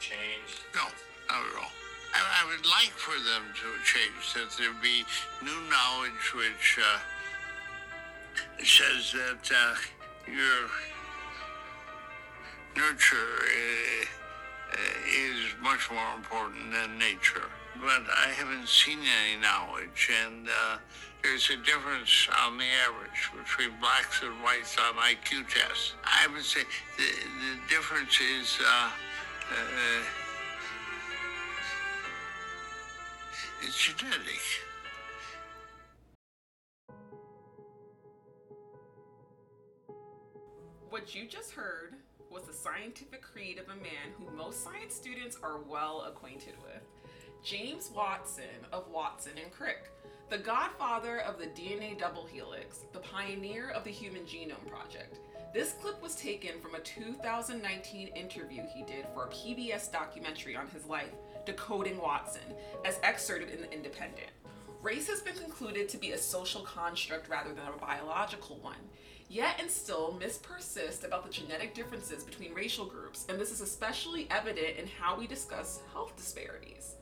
changed? No, not at all. I, I would like for them to change, that there be new knowledge which uh, says that uh, your nurture uh, is much more important than nature. But I haven't seen any knowledge, and uh, there's a difference on the average between blacks and whites on IQ tests. I would say the, the difference is uh, uh, it's genetic. What you just heard was the scientific creed of a man who most science students are well acquainted with James Watson of Watson and Crick, the godfather of the DNA double helix, the pioneer of the Human Genome Project. This clip was taken from a 2019 interview he did for a PBS documentary on his life, Decoding Watson, as excerpted in The Independent. Race has been concluded to be a social construct rather than a biological one. Yet and still, myths persist about the genetic differences between racial groups, and this is especially evident in how we discuss health disparities.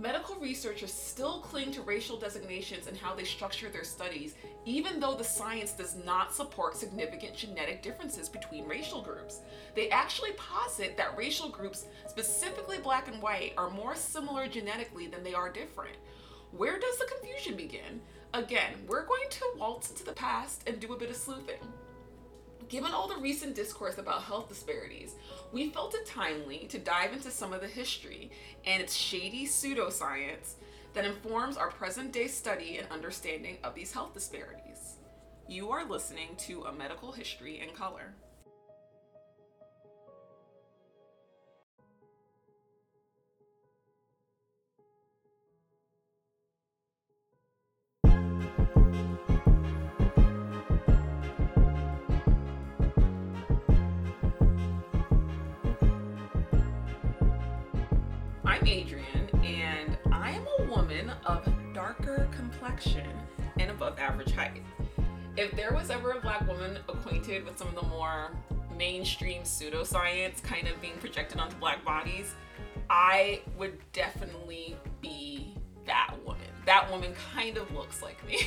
Medical researchers still cling to racial designations and how they structure their studies, even though the science does not support significant genetic differences between racial groups. They actually posit that racial groups, specifically black and white, are more similar genetically than they are different. Where does the confusion begin? Again, we're going to waltz into the past and do a bit of sleuthing. Given all the recent discourse about health disparities, we felt it timely to dive into some of the history and its shady pseudoscience that informs our present day study and understanding of these health disparities. You are listening to A Medical History in Color. Complexion and above average height. If there was ever a black woman acquainted with some of the more mainstream pseudoscience kind of being projected onto black bodies, I would definitely be that woman. That woman kind of looks like me.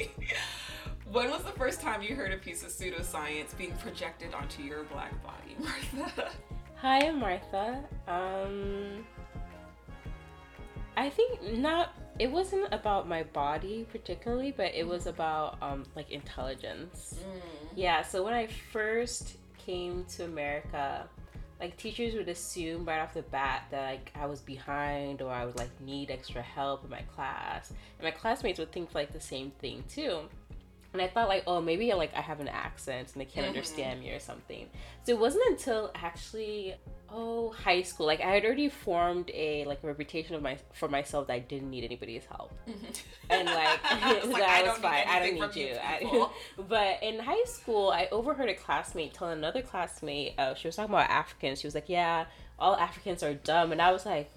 when was the first time you heard a piece of pseudoscience being projected onto your black body, Martha? Hi, I'm Martha. Um, I think not. It wasn't about my body particularly, but it was about um, like intelligence. Yeah. So when I first came to America, like teachers would assume right off the bat that like I was behind or I would like need extra help in my class, and my classmates would think like the same thing too. And I thought like, oh, maybe like I have an accent and they can't Mhm. understand me or something. So it wasn't until actually oh high school, like I had already formed a like reputation of my for myself that I didn't need anybody's help, and like, It's like, that I was fine. I don't need you. you I- but in high school, I overheard a classmate tell another classmate. Uh, she was talking about Africans. She was like, "Yeah, all Africans are dumb," and I was like.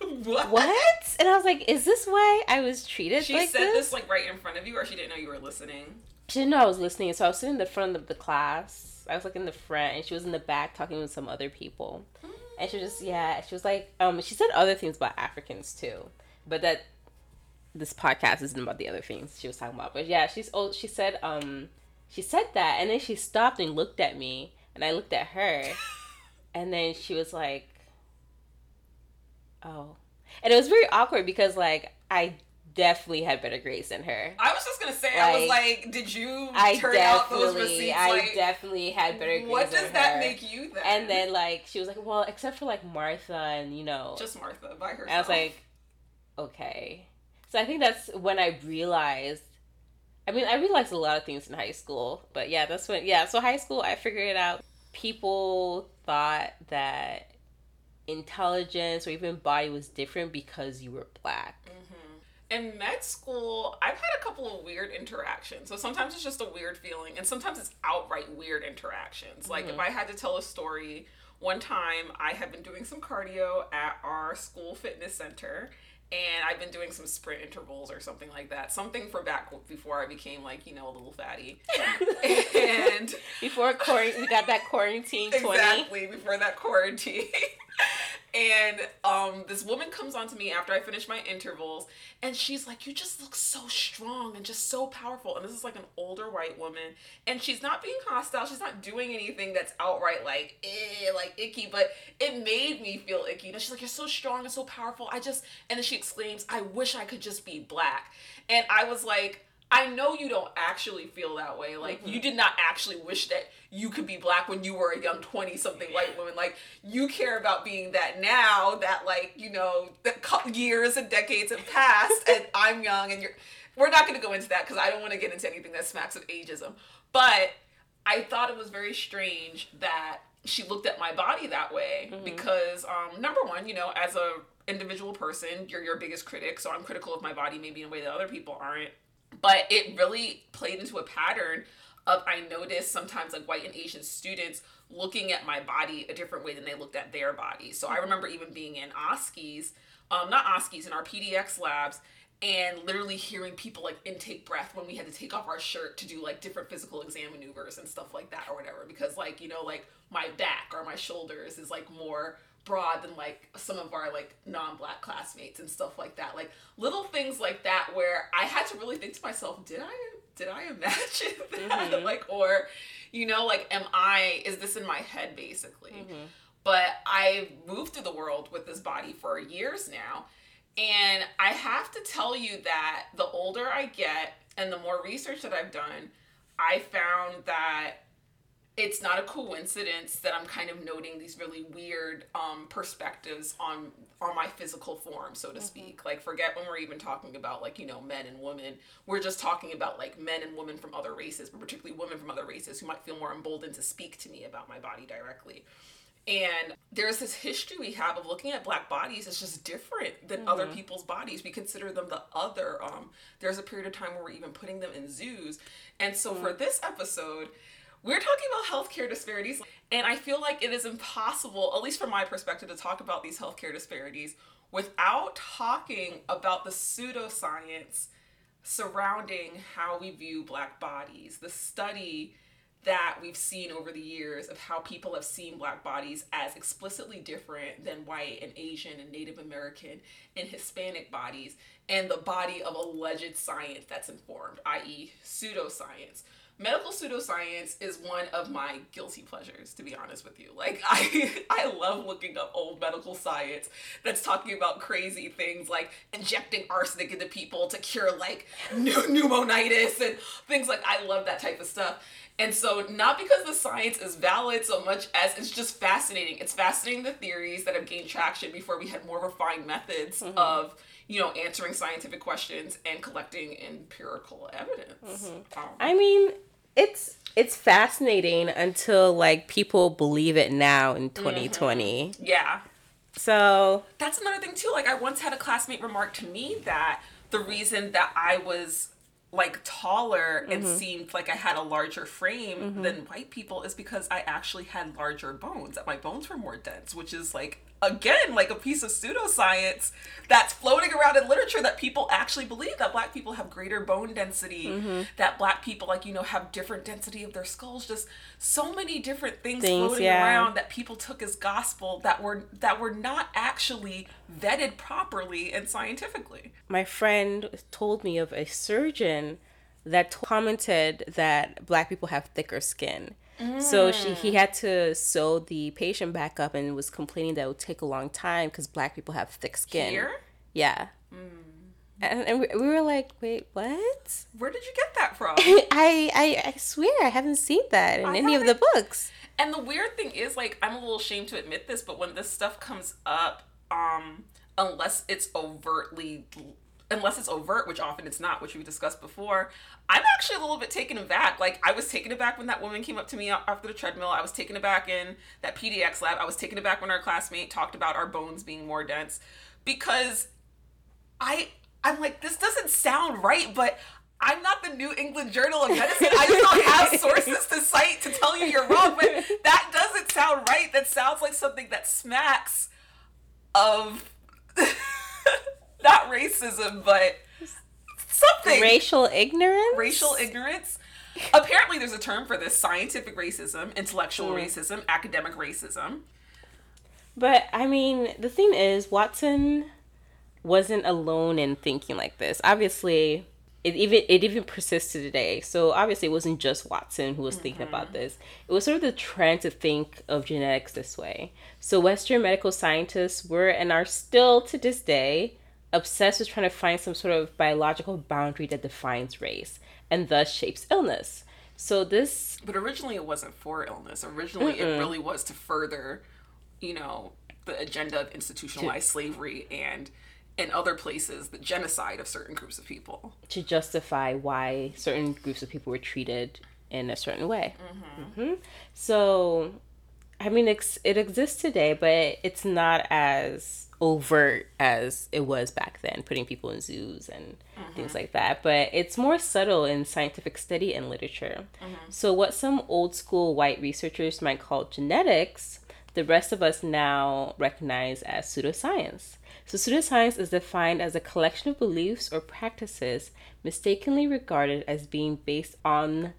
what? What? And I was like, is this why I was treated She like said this? this? like right in front of you, or she didn't know you were listening. She didn't know I was listening, so I was sitting in the front of the class. I was like in the front, and she was in the back talking with some other people. And she was just yeah, she was like, um, she said other things about Africans too, but that this podcast isn't about the other things she was talking about. But yeah, she's oh, she said um, she said that, and then she stopped and looked at me, and I looked at her, and then she was like, oh, and it was very awkward because like I definitely had better grades than her. I was just gonna say, I was Like, like, did you I turn out those receipts? I like, definitely had better grades. what does that her. make you then? And then like she was like, well, except for like Martha and you know, just Martha by herself. I was like, okay. So I think that's when I realized. I mean, I realized a lot of things in high school, but yeah, that's when yeah. So high school, I figured it out. People thought that intelligence or even body was different because you were black. Mm-hmm. in med school, I've had a couple of weird interactions. So sometimes it's just a weird feeling, and sometimes it's outright weird interactions. Like if mm-hmm. I had to tell a story, one time I had been doing some cardio at our school fitness center, and I've been doing some sprint intervals or something like that. Something for back before I became like you know a little fatty. and before quarantine, we got that quarantine. 20. Exactly before that quarantine. and um, this woman comes on to me after I finish my intervals, and she's like, "You just look so strong and just so powerful." And this is like an older white woman, and she's not being hostile. She's not doing anything that's outright like, eh, like icky. But it made me feel icky. You know, she's like, "You're so strong and so powerful." I just, and then she exclaims, "I wish I could just be black." And I was like I know you don't actually feel that way. Like, mm-hmm. you did not actually wish that you could be black when you were a young 20 something white woman. Like, you care about being that now that, like, you know, the years and decades have passed and I'm young and you're. We're not going to go into that because I don't want to get into anything that smacks of ageism. But I thought it was very strange that she looked at my body that way mm-hmm. because, um, number one, you know, as a individual person, you're your biggest critic. So I'm critical of my body maybe in a way that other people aren't but it really played into a pattern of I noticed sometimes like white and Asian students looking at my body a different way than they looked at their body. So I remember even being in OSCEs, um, not OSCEs, in our PDX labs, and literally hearing people like intake breath when we had to take off our shirt to do like different physical exam maneuvers and stuff like that or whatever. Because like, you know, like my back or my shoulders is like more broad than like some of our like non-black classmates and stuff like that like little things like that where i had to really think to myself did i did i imagine that mm-hmm. like or you know like am i is this in my head basically mm-hmm. but i moved through the world with this body for years now and i have to tell you that the older i get and the more research that i've done i found that it's not a coincidence that I'm kind of noting these really weird um, perspectives on on my physical form, so to mm-hmm. speak. Like, forget when we're even talking about like you know men and women. We're just talking about like men and women from other races, but particularly women from other races who might feel more emboldened to speak to me about my body directly. And there's this history we have of looking at black bodies as just different than mm-hmm. other people's bodies. We consider them the other. Um, there's a period of time where we're even putting them in zoos. And so mm-hmm. for this episode, we're talking about healthcare disparities, and I feel like it is impossible, at least from my perspective, to talk about these healthcare disparities without talking about the pseudoscience surrounding how we view black bodies. The study that we've seen over the years of how people have seen black bodies as explicitly different than white and Asian and Native American and Hispanic bodies, and the body of alleged science that's informed, i.e., pseudoscience medical pseudoscience is one of my guilty pleasures to be honest with you like i i love looking up old medical science that's talking about crazy things like injecting arsenic into people to cure like pneumonitis and things like i love that type of stuff and so not because the science is valid so much as it's just fascinating it's fascinating the theories that have gained traction before we had more refined methods mm-hmm. of you know answering scientific questions and collecting empirical evidence mm-hmm. um, i mean it's it's fascinating until like people believe it now in 2020. Mm-hmm. Yeah. So that's another thing too. Like I once had a classmate remark to me that the reason that I was like taller and mm-hmm. seemed like I had a larger frame mm-hmm. than white people is because I actually had larger bones. That my bones were more dense, which is like again like a piece of pseudoscience that's floating around in literature that people actually believe that black people have greater bone density mm-hmm. that black people like you know have different density of their skulls just so many different things, things floating yeah. around that people took as gospel that were that were not actually vetted properly and scientifically my friend told me of a surgeon that commented that black people have thicker skin so she he mm. had to sew the patient back up and was complaining that it would take a long time because black people have thick skin. Here? Yeah. Mm. And, and we were like, wait, what? Where did you get that from? I, I I swear I haven't seen that in I any of the books. And the weird thing is, like, I'm a little ashamed to admit this, but when this stuff comes up, um, unless it's overtly unless it's overt, which often it's not, which we discussed before, I'm actually a little bit taken aback. Like I was taken aback when that woman came up to me after the treadmill. I was taken aback in that PDX lab. I was taken aback when our classmate talked about our bones being more dense because I I'm like this doesn't sound right, but I'm not the New England Journal of Medicine. I just don't have sources to cite to tell you you're wrong, but that doesn't sound right. That sounds like something that smacks of not racism, but something. Racial ignorance. Racial ignorance. Apparently, there's a term for this: scientific racism, intellectual Mm. racism, academic racism. But I mean, the thing is, Watson wasn't alone in thinking like this. Obviously, it even it even persists to today. So obviously, it wasn't just Watson who was thinking about this. It was sort of the trend to think of genetics this way. So Western medical scientists were and are still to this day obsessed with trying to find some sort of biological boundary that defines race and thus shapes illness. So this But originally, it wasn't for illness. Originally, it really was to further, you know, the agenda of institutionalized slavery and in other places the genocide of certain groups of people. to justify why certain groups of people were treated in a certain way. hmm So, I mean, it's, it exists today, but it's not as overt as it was back then, putting people in zoos and things uh-huh. like that. But it's more subtle in scientific study and literature. Uh-huh. So, what some old school white researchers might call genetics, the rest of us now recognize as pseudoscience. So, pseudoscience is defined as a collection of beliefs or practices mistakenly regarded as being based on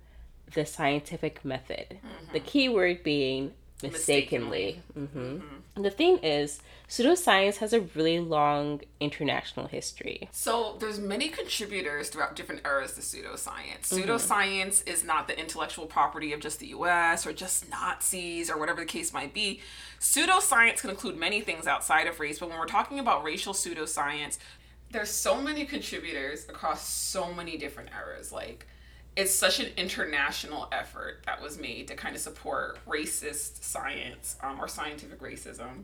the scientific method. The uh-huh. key word being mistakenly. hmm The thing is, pseudoscience has a really long international history. So there's many contributors throughout different eras to pseudoscience. Pseudoscience is not the intellectual property of just the US or just Nazis or whatever the case might be. Pseudoscience can include many things outside of race, but when we're talking about racial pseudoscience, there's so many contributors across so many different eras. Like it's such an international effort that was made to kind of support racist science um, or scientific racism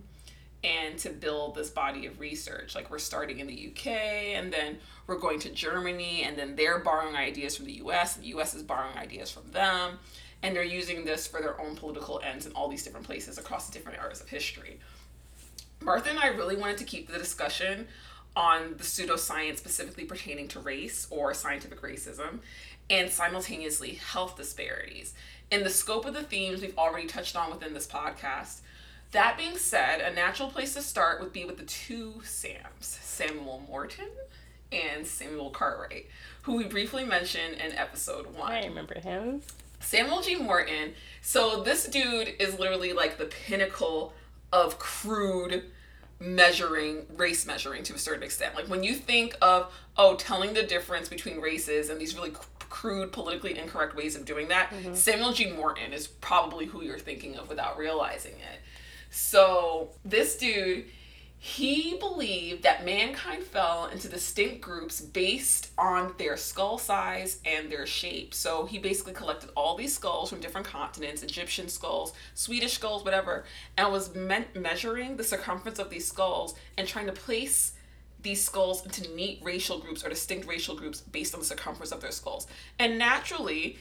and to build this body of research. Like we're starting in the UK and then we're going to Germany and then they're borrowing ideas from the US and the US is borrowing ideas from them and they're using this for their own political ends in all these different places across different eras of history. Martha and I really wanted to keep the discussion on the pseudoscience specifically pertaining to race or scientific racism and simultaneously health disparities. In the scope of the themes we've already touched on within this podcast, that being said, a natural place to start would be with the two Sams, Samuel Morton and Samuel Cartwright, who we briefly mentioned in episode one. I remember him. Samuel G. Morton. So this dude is literally like the pinnacle of crude measuring, race measuring to a certain extent. Like when you think of, oh, telling the difference between races and these really crude, politically incorrect ways of doing that, mm-hmm. Samuel G. Morton is probably who you're thinking of without realizing it. So this dude, he believed that mankind fell into distinct groups based on their skull size and their shape. So he basically collected all these skulls from different continents Egyptian skulls, Swedish skulls, whatever and was me- measuring the circumference of these skulls and trying to place these skulls into neat racial groups or distinct racial groups based on the circumference of their skulls. And naturally,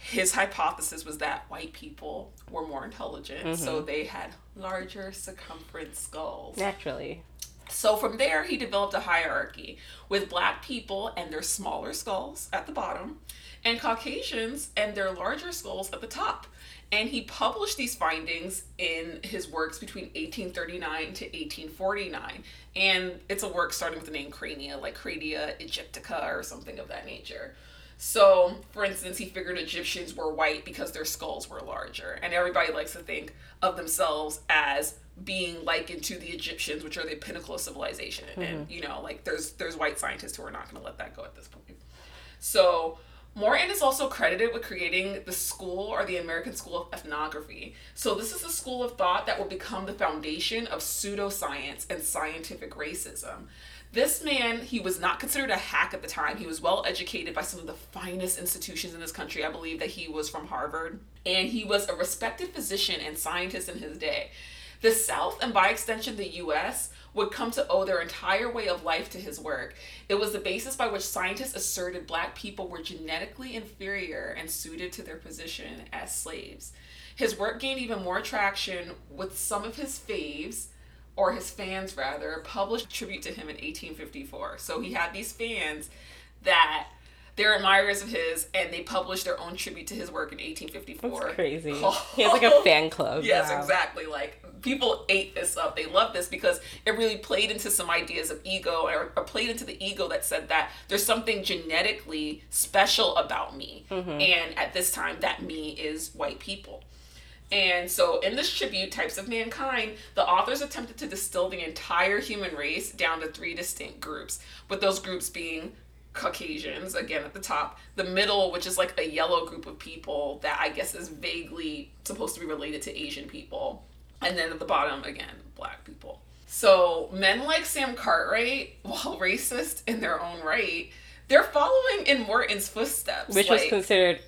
his hypothesis was that white people were more intelligent, so mm-hmm. they had larger circumference skulls. Naturally. So from there, he developed a hierarchy with black people and their smaller skulls at the bottom, and Caucasians and their larger skulls at the top. And he published these findings in his works between 1839 to 1849. And it's a work starting with the name Crania, like Crania Egyptica or something of that nature. So, for instance, he figured Egyptians were white because their skulls were larger. And everybody likes to think of themselves as being likened to the Egyptians, which are the pinnacle of civilization. And, mm-hmm. you know, like there's there's white scientists who are not going to let that go at this point. So, Morton is also credited with creating the school or the American School of Ethnography. So, this is a school of thought that will become the foundation of pseudoscience and scientific racism. This man, he was not considered a hack at the time. He was well educated by some of the finest institutions in this country. I believe that he was from Harvard. And he was a respected physician and scientist in his day. The South, and by extension the US, would come to owe their entire way of life to his work. It was the basis by which scientists asserted black people were genetically inferior and suited to their position as slaves. His work gained even more traction with some of his faves, or his fans rather, published tribute to him in 1854. So he had these fans that They're admirers of his, and they published their own tribute to his work in 1854. That's crazy. he has like a fan club. Yes, Wow. exactly. Like people ate this up. They loved this because it really played into some ideas of ego or, or played into the ego that said that there's something genetically special about me. Mm-hmm. And at this time, that me is white people. And so, in this tribute, Types of Mankind, the authors attempted to distill the entire human race down to three distinct groups, with those groups being Caucasians, again at the top, the middle, which is like a yellow group of people that I guess is vaguely supposed to be related to Asian people, and then at the bottom, again, black people. So, men like Sam Cartwright, while racist in their own right, they're following in Morton's footsteps. Which was considered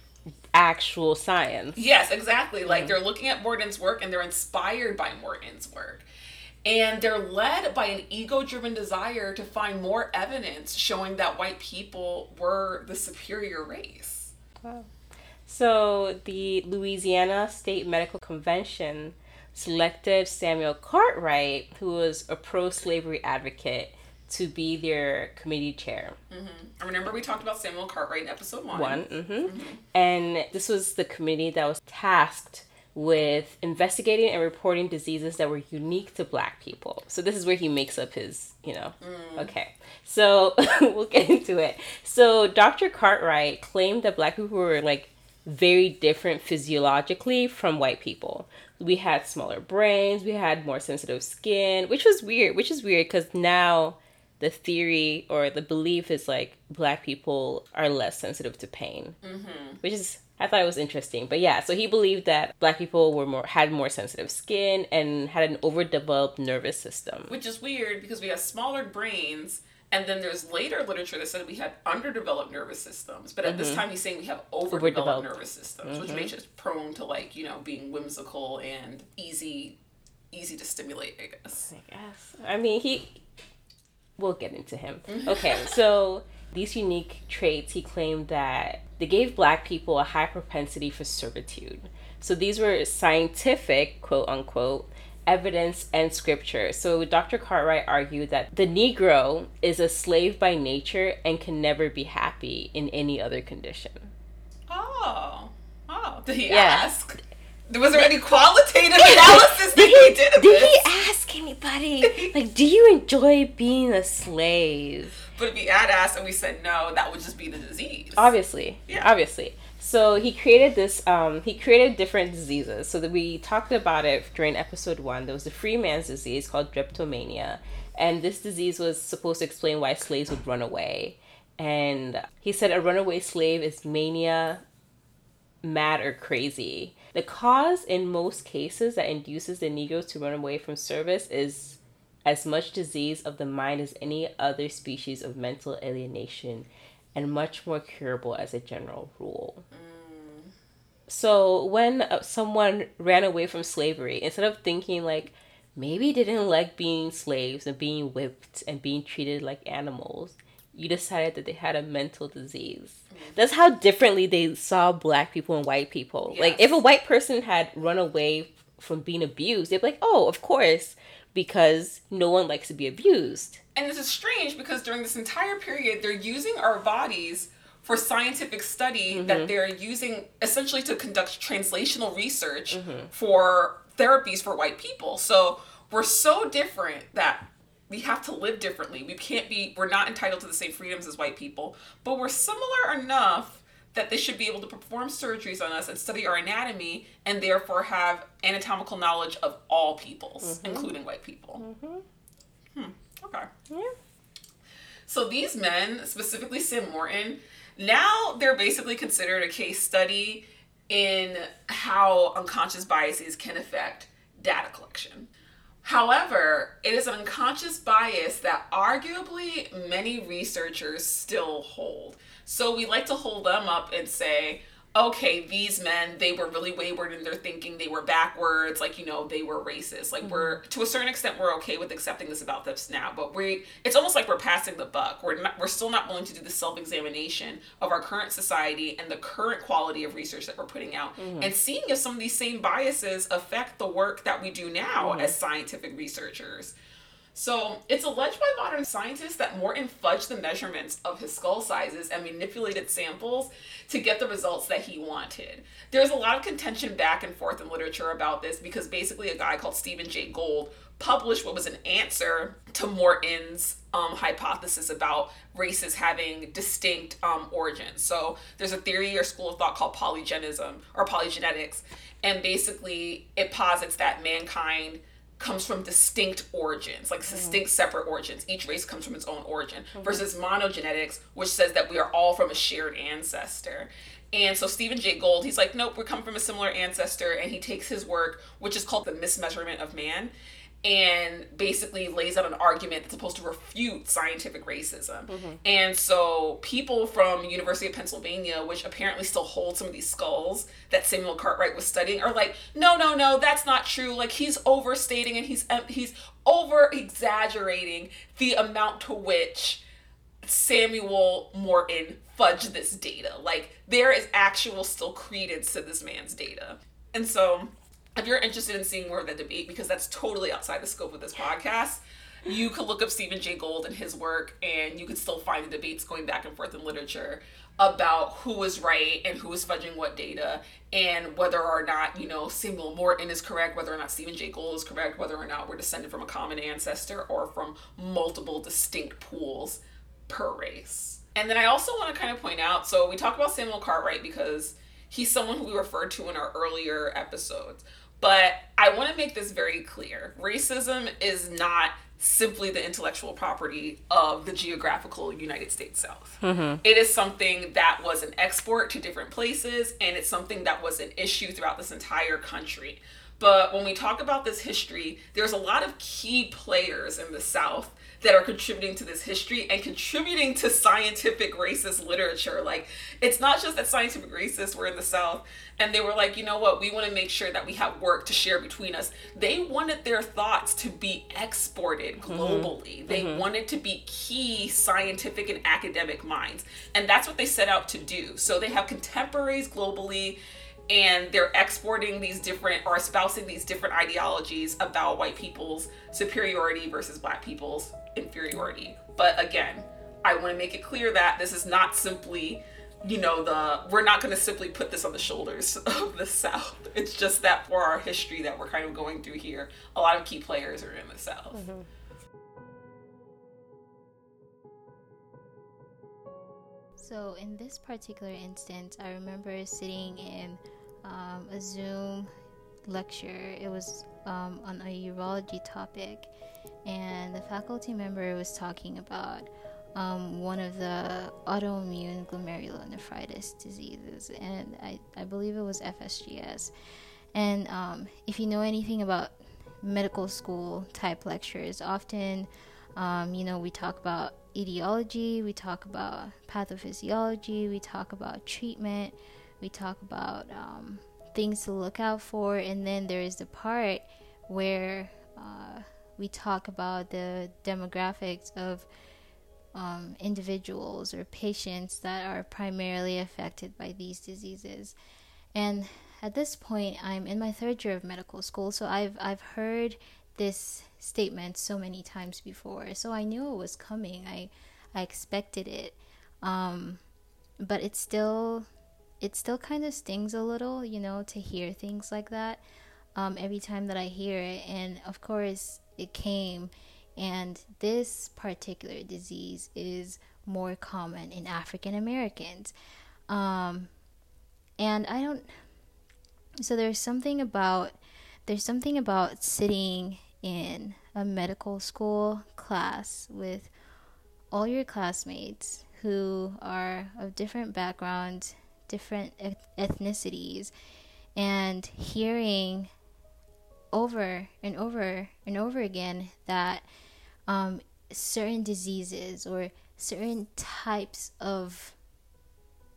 actual science. Yes, exactly. Like mm. they're looking at Morton's work and they're inspired by Morton's work. And they're led by an ego driven desire to find more evidence showing that white people were the superior race. Wow. So the Louisiana State Medical Convention selected Samuel Cartwright, who was a pro-slavery advocate, to be their committee chair. I remember we talked about Samuel Cartwright in episode one. One, hmm and this was the committee that was tasked with investigating and reporting diseases that were unique to Black people. So this is where he makes up his, you know. Mm. Okay, so we'll get into it. So Dr. Cartwright claimed that Black people were like very different physiologically from white people. We had smaller brains, we had more sensitive skin, which was weird, which is weird because now the theory or the belief is like black people are less sensitive to pain, mm-hmm. which is I thought it was interesting. But yeah, so he believed that black people were more had more sensitive skin and had an overdeveloped nervous system. Which is weird because we have smaller brains. And then there's later literature that said we had underdeveloped nervous systems. But at this mm-hmm. time, he's saying we have overdeveloped, Overdeveloped. nervous systems, which mm-hmm. makes us prone to like, you know, being whimsical and easy easy to stimulate, I guess. I guess. I mean, he. We'll get into him. Mm-hmm. Okay, so these unique traits, he claimed that they gave black people a high propensity for servitude. So these were scientific, quote unquote, evidence and scripture. So Dr. Cartwright argued that the Negro is a slave by nature and can never be happy in any other condition. Oh. Oh. Did he Yeah. ask? Was there any qualitative analysis that he did of Did this? he ask anybody? Like, do you enjoy being a slave? But if he had asked and we said no, that would just be the disease. obviously Yeah. obviously so he created this um he created different diseases so that we talked about it during episode one there was the free man's disease called drapetomania and this disease was supposed to explain why slaves would run away and he said a runaway slave is mania mad or crazy the cause in most cases that induces the negroes to run away from service is as much disease of the mind as any other species of mental alienation and much more curable as a general rule. So when uh, someone ran away from slavery, instead of thinking like maybe they didn't like being slaves and being whipped and being treated like animals, you decided that they had a mental disease. That's how differently they saw black people and white people. Like if a white person had run away from being abused, they'd be like, "Oh, of course," because no one likes to be abused. And this is strange because during this entire period, they're using our bodies for scientific study Mm-hmm. that they're using essentially to conduct translational research Mm-hmm. for therapies for white people. So we're so different that we have to live differently. We can't be, we're not entitled to the same freedoms as white people, but we're similar enough that they should be able to perform surgeries on us and study our anatomy and therefore have anatomical knowledge of all peoples, including white people. Hmm. Okay. Yeah. So these men, specifically Sam Morton, now they're basically considered a case study in how unconscious biases can affect data collection. However, it is an unconscious bias that arguably many researchers still hold. So we like to hold them up and say, okay, these men, they were really wayward in their thinking, they were backwards, like, you know, they were racist. Like, we're, mm-hmm. to a certain extent, we're okay with accepting this about this now, but we, it's almost like we're passing the buck. We're not, we're still not willing to do the self examination of our current society and the current quality of research that we're putting out mm-hmm. and seeing if some of these same biases affect the work that we do now mm-hmm. as scientific researchers. So it's alleged by modern scientists that Morton fudged the measurements of his skull sizes and manipulated samples to get the results that he wanted. There's a lot of contention back and forth in literature about this because basically a guy called Stephen Jay Gould published what was an answer to Morton's um, hypothesis about races having distinct um, origins. So there's a theory or school of thought called polygenism or polygenetics, and basically it posits that mankind comes from distinct origins, like mm. distinct separate origins. Each race comes from its own origin, mm-hmm. versus monogenetics, which says that we are all from a shared ancestor. And so Stephen Jay Gould, he's like, nope, we come from a similar ancestor, and he takes his work, which is called the mismeasurement of man, and basically lays out an argument that's supposed to refute scientific racism. Mm-hmm. And so people from University of Pennsylvania, which apparently still hold some of these skulls that Samuel Cartwright was studying, are like, no, no, no, that's not true. Like he's overstating and he's he's over exaggerating the amount to which Samuel Morton fudged this data. Like there is actual still credence to this man's data. And so if you're interested in seeing more of the debate, because that's totally outside the scope of this podcast, you could look up Stephen Jay Gould and his work, and you could still find the debates going back and forth in literature about who was right and who was fudging what data, and whether or not, you know, Samuel Morton is correct, whether or not Stephen Jay Gould is correct, whether or not we're descended from a common ancestor or from multiple distinct pools per race. And then I also want to kind of point out so we talk about Samuel Cartwright because he's someone who we referred to in our earlier episodes. But I want to make this very clear racism is not simply the intellectual property of the geographical United States South. Mm-hmm. It is something that was an export to different places, and it's something that was an issue throughout this entire country. But when we talk about this history, there's a lot of key players in the South that are contributing to this history and contributing to scientific racist literature. Like, it's not just that scientific racists were in the South and they were like, you know what, we want to make sure that we have work to share between us. They wanted their thoughts to be exported mm-hmm. globally, mm-hmm. they mm-hmm. wanted to be key scientific and academic minds. And that's what they set out to do. So they have contemporaries globally and they're exporting these different or espousing these different ideologies about white people's superiority versus black people's inferiority. But again, I want to make it clear that this is not simply, you know, the we're not going to simply put this on the shoulders of the South. It's just that for our history that we're kind of going through here, a lot of key players are in the South. Mm-hmm. So, in this particular instance, I remember sitting in um, a Zoom lecture. It was um, on a urology topic, and the faculty member was talking about um, one of the autoimmune glomerulonephritis diseases, and I, I believe it was FSGS. And um, if you know anything about medical school type lectures, often, um, you know, we talk about etiology, we talk about pathophysiology, we talk about treatment, we talk about um, things to look out for, and then there is the part where uh, we talk about the demographics of um, individuals or patients that are primarily affected by these diseases. And at this point, I'm in my third year of medical school, so I've I've heard this statement so many times before, so I knew it was coming. I I expected it, um, but it still it still kind of stings a little, you know, to hear things like that um, every time that I hear it. And of course, it came. And this particular disease is more common in African Americans. Um, and I don't. So there's something about there's something about sitting in a medical school class with all your classmates who are of different backgrounds, different ethnicities, and hearing over and over and over again that um, certain diseases or certain types of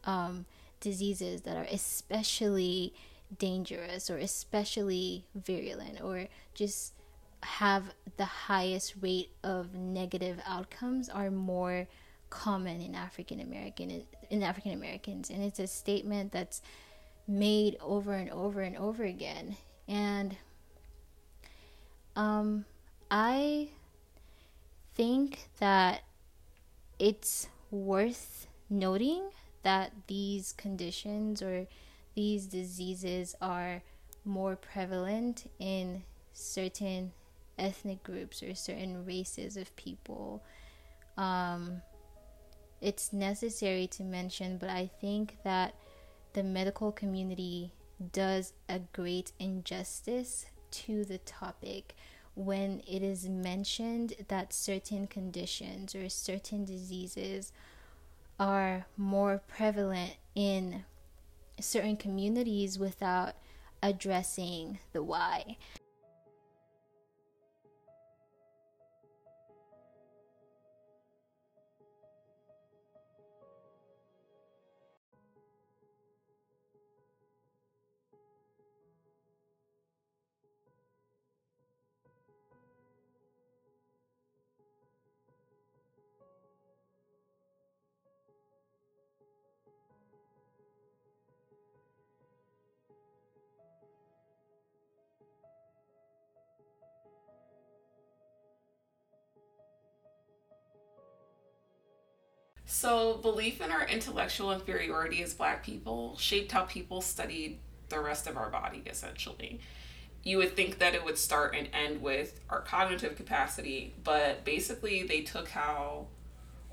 um, diseases that are especially dangerous or especially virulent or just have the highest rate of negative outcomes are more common in African American in African Americans and it's a statement that's made over and over and over again and um, I think that it's worth noting that these conditions or these diseases are more prevalent in certain ethnic groups or certain races of people. Um, it's necessary to mention, but I think that the medical community does a great injustice to the topic when it is mentioned that certain conditions or certain diseases are more prevalent in certain communities without addressing the why. So, belief in our intellectual inferiority as black people shaped how people studied the rest of our body, essentially. You would think that it would start and end with our cognitive capacity, but basically, they took how,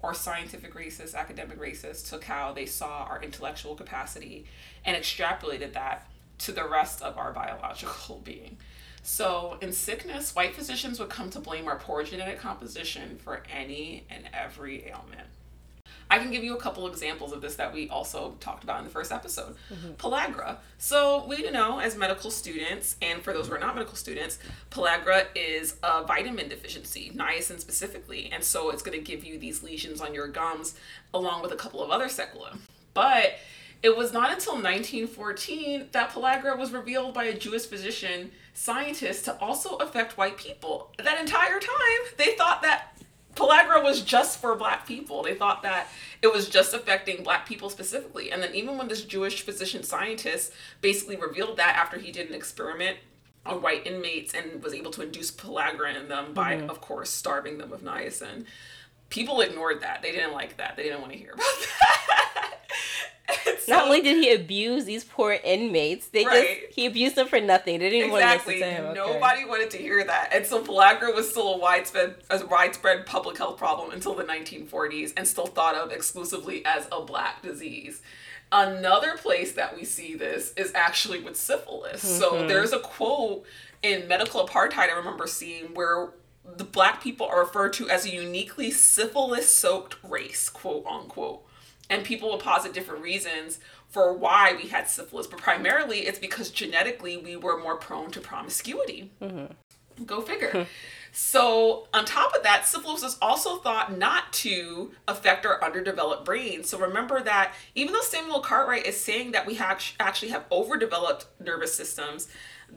or scientific racists, academic racists, took how they saw our intellectual capacity and extrapolated that to the rest of our biological being. So, in sickness, white physicians would come to blame our poor genetic composition for any and every ailment. I can give you a couple examples of this that we also talked about in the first episode. Mm-hmm. Pellagra. So we know as medical students, and for those who are not medical students, pellagra is a vitamin deficiency, niacin specifically, and so it's going to give you these lesions on your gums along with a couple of other sequelae. But it was not until 1914 that pellagra was revealed by a Jewish physician scientist to also affect white people. That entire time, they thought that pellagra was just for black people. They thought that it was just affecting black people specifically. And then even when this Jewish physician scientist basically revealed that after he did an experiment on white inmates and was able to induce pellagra in them by, mm-hmm. of course, starving them of niacin, people ignored that. They didn't like that. They didn't want to hear about that. So, Not only did he abuse these poor inmates, they right. just he abused them for nothing. They didn't exactly. want to listen to him. Okay. Nobody wanted to hear that, and so pellagra was still a widespread a widespread public health problem until the 1940s, and still thought of exclusively as a black disease. Another place that we see this is actually with syphilis. Mm-hmm. So there's a quote in medical apartheid I remember seeing where the black people are referred to as a uniquely syphilis soaked race, quote unquote and people will posit different reasons for why we had syphilis, but primarily it's because genetically we were more prone to promiscuity. Mm-hmm. Go figure. so, on top of that, syphilis is also thought not to affect our underdeveloped brains. So, remember that even though Samuel Cartwright is saying that we have, actually have overdeveloped nervous systems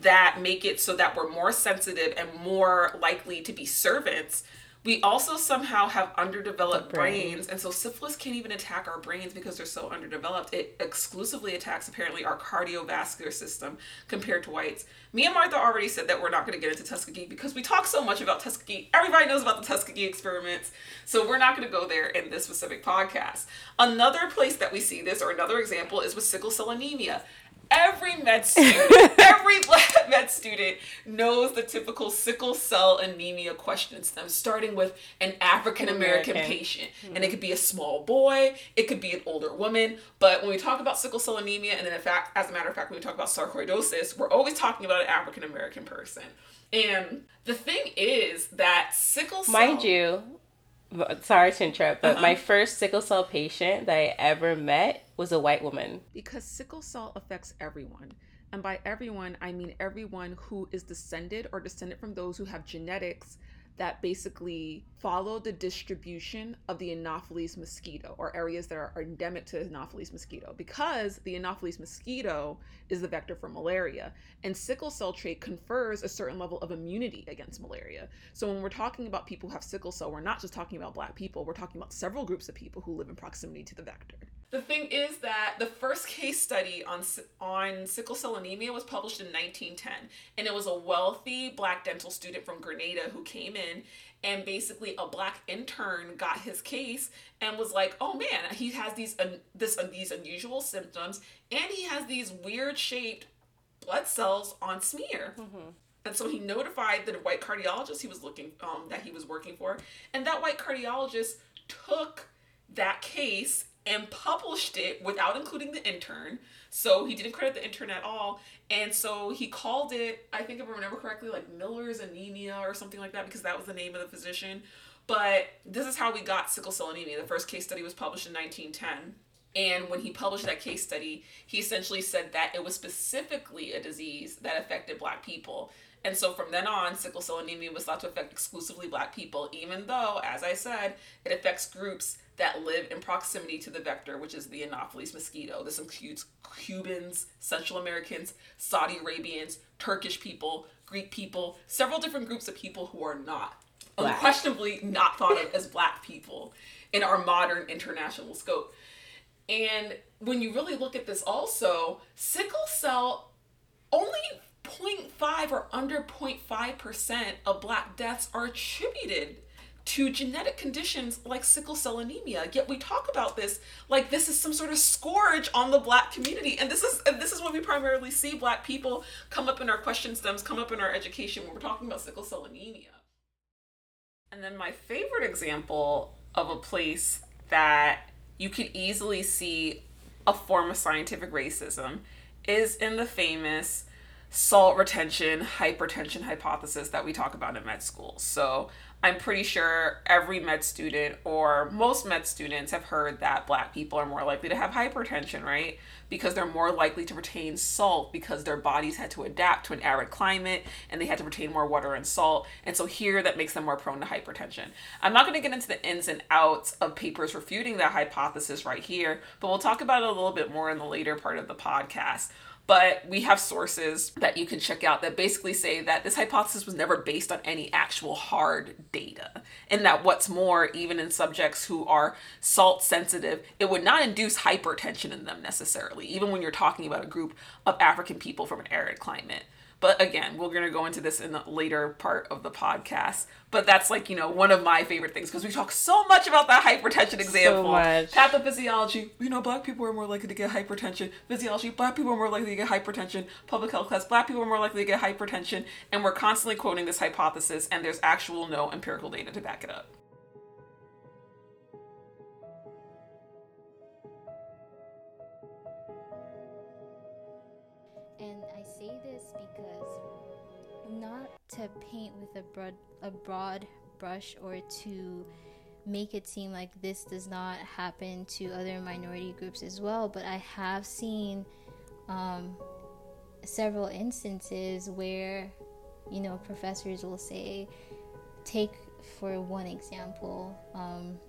that make it so that we're more sensitive and more likely to be servants, we also somehow have underdeveloped brain. brains and so syphilis can't even attack our brains because they're so underdeveloped. It exclusively attacks apparently our cardiovascular system compared to whites. Me and martha already said that we're not going to get into tuskegee because we talk so much about tuskegee. Everybody knows about the tuskegee experiments so we're not going to go there in this specific podcast. Another place that we see this or another example is with sickle cell anemia every med student, every black med student knows the typical sickle cell anemia questions them, starting with an African American patient. Mm-hmm. And it could be a small boy, it could be an older woman. But when we talk about sickle cell anemia, and then in fact, as a matter of fact, when we talk about sarcoidosis, we're always talking about an African American person. And the thing is that sickle cell. Mind you, sorry to interrupt, but uh-huh. my first sickle cell patient that I ever met was a white woman. Because sickle cell affects everyone. And by everyone, I mean everyone who is descended or descended from those who have genetics that basically follow the distribution of the Anopheles mosquito or areas that are endemic to the Anopheles mosquito because the Anopheles mosquito is the vector for malaria and sickle cell trait confers a certain level of immunity against malaria. So when we're talking about people who have sickle cell, we're not just talking about black people, we're talking about several groups of people who live in proximity to the vector. The thing is that the first case study on on sickle cell anemia was published in 1910, and it was a wealthy black dental student from Grenada who came in, and basically a black intern got his case and was like, "Oh man, he has these this these unusual symptoms, and he has these weird shaped blood cells on smear." Mm-hmm. And so he notified the white cardiologist he was looking um, that he was working for, and that white cardiologist took that case and published it without including the intern. So he didn't credit the intern at all. And so he called it, I think if I remember correctly, like Miller's anemia or something like that, because that was the name of the physician. But this is how we got sickle cell anemia. The first case study was published in 1910. And when he published that case study, he essentially said that it was specifically a disease that affected black people. And so from then on, sickle cell anemia was thought to affect exclusively black people, even though, as I said, it affects groups that live in proximity to the vector, which is the Anopheles mosquito. This includes Cubans, Central Americans, Saudi Arabians, Turkish people, Greek people, several different groups of people who are not, black. unquestionably not thought of as black people in our modern international scope. And when you really look at this also, sickle cell only 0.5 or under 0.5% of black deaths are attributed to genetic conditions like sickle cell anemia. Yet we talk about this like this is some sort of scourge on the black community. And this is and this is what we primarily see black people come up in our question stems, come up in our education when we're talking about sickle cell anemia. And then my favorite example of a place that you could easily see a form of scientific racism is in the famous salt retention hypertension hypothesis that we talk about in med school. So I'm pretty sure every med student or most med students have heard that black people are more likely to have hypertension, right? Because they're more likely to retain salt because their bodies had to adapt to an arid climate and they had to retain more water and salt. And so here that makes them more prone to hypertension. I'm not going to get into the ins and outs of papers refuting that hypothesis right here, but we'll talk about it a little bit more in the later part of the podcast but we have sources that you can check out that basically say that this hypothesis was never based on any actual hard data. And that what's more, even in subjects who are salt sensitive, it would not induce hypertension in them necessarily, even when you're talking about a group of African people from an arid climate. But again, we're going to go into this in the later part of the podcast. But that's like, you know, one of my favorite things because we talk so much about that hypertension example. So much. Pathophysiology, you know, black people are more likely to get hypertension. Physiology, black people are more likely to get hypertension. Public health class, black people are more likely to get hypertension. And we're constantly quoting this hypothesis, and there's actual no empirical data to back it up. To paint with a broad a broad brush or to make it seem like this does not happen to other minority groups as well. But I have seen um, several instances where, you know, professors will say, take for one example, um,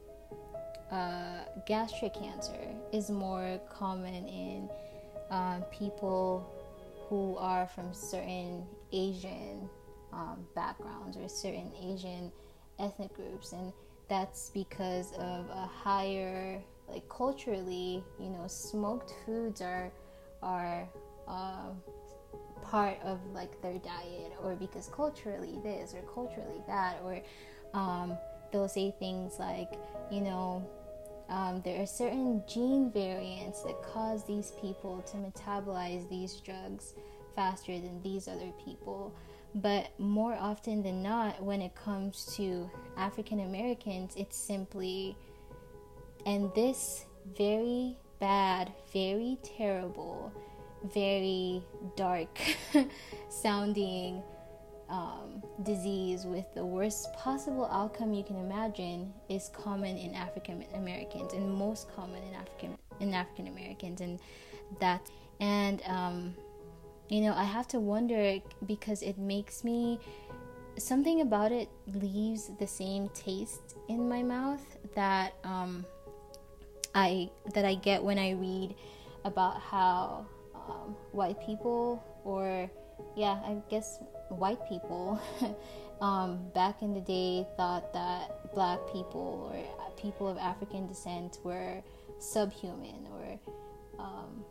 uh, gastric cancer is more common in um, people who are from certain Asian um, backgrounds or certain Asian ethnic groups, and that's because of a higher, like culturally, you know, smoked foods are are uh, part of like their diet, or because culturally this or culturally that, or um, they'll say things like, you know. Um, there are certain gene variants that cause these people to metabolize these drugs faster than these other people. But more often than not, when it comes to African Americans, it's simply, and this very bad, very terrible, very dark sounding um, disease with the worst possible outcome you can imagine is common in African Americans and most common in African in African Americans and that and um, you know, I have to wonder because it makes me something about it leaves the same taste in my mouth that um, I that I get when I read about how um, white people or yeah, I guess white people um, back in the day thought that black people or people of African descent were subhuman or, um,